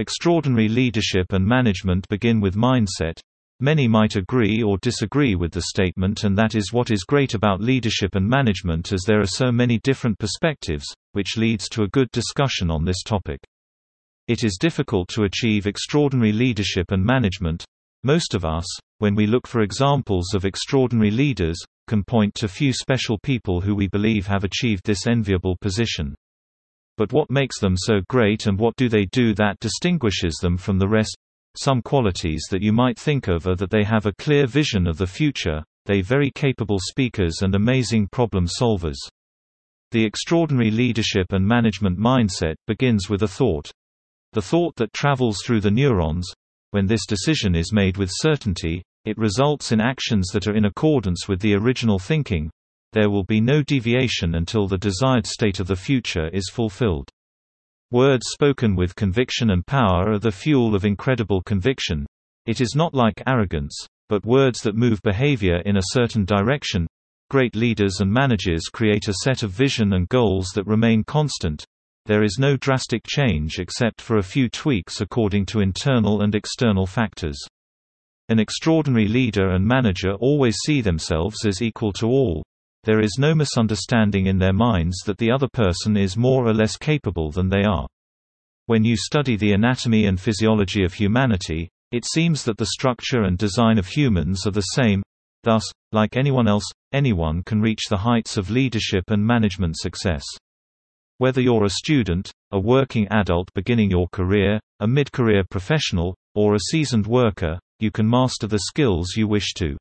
Extraordinary leadership and management begin with mindset. Many might agree or disagree with the statement and that is what is great about leadership and management as there are so many different perspectives, which leads to a good discussion on this topic. It is difficult to achieve extraordinary leadership and management. Most of us, when we look for examples of extraordinary leaders, can point to few special people who we believe have achieved this enviable position. But what makes them so great and what do they do that distinguishes them from the rest? Some qualities that you might think of are that they have a clear vision of the future, they very capable speakers and amazing problem solvers. The extraordinary leadership and management mindset begins with a thought. The thought that travels through the neurons. When this decision is made with certainty, it results in actions that are in accordance with the original thinking. There will be no deviation until the desired state of the future is fulfilled. Words spoken with conviction and power are the fuel of incredible conviction. It is not like arrogance, but words that move behavior in a certain direction. Great leaders and managers create a set of vision and goals that remain constant. There is no drastic change except for a few tweaks according to internal and external factors. An extraordinary leader and manager always see themselves as equal to all. There is no misunderstanding in their minds that the other person is more or less capable than they are. When you study the anatomy and physiology of humanity, it seems that the structure and design of humans are the same. Thus, like anyone else, anyone can reach the heights of leadership and management success. Whether you're a student, a working adult beginning your career, a mid-career professional, or a seasoned worker, you can master the skills you wish to.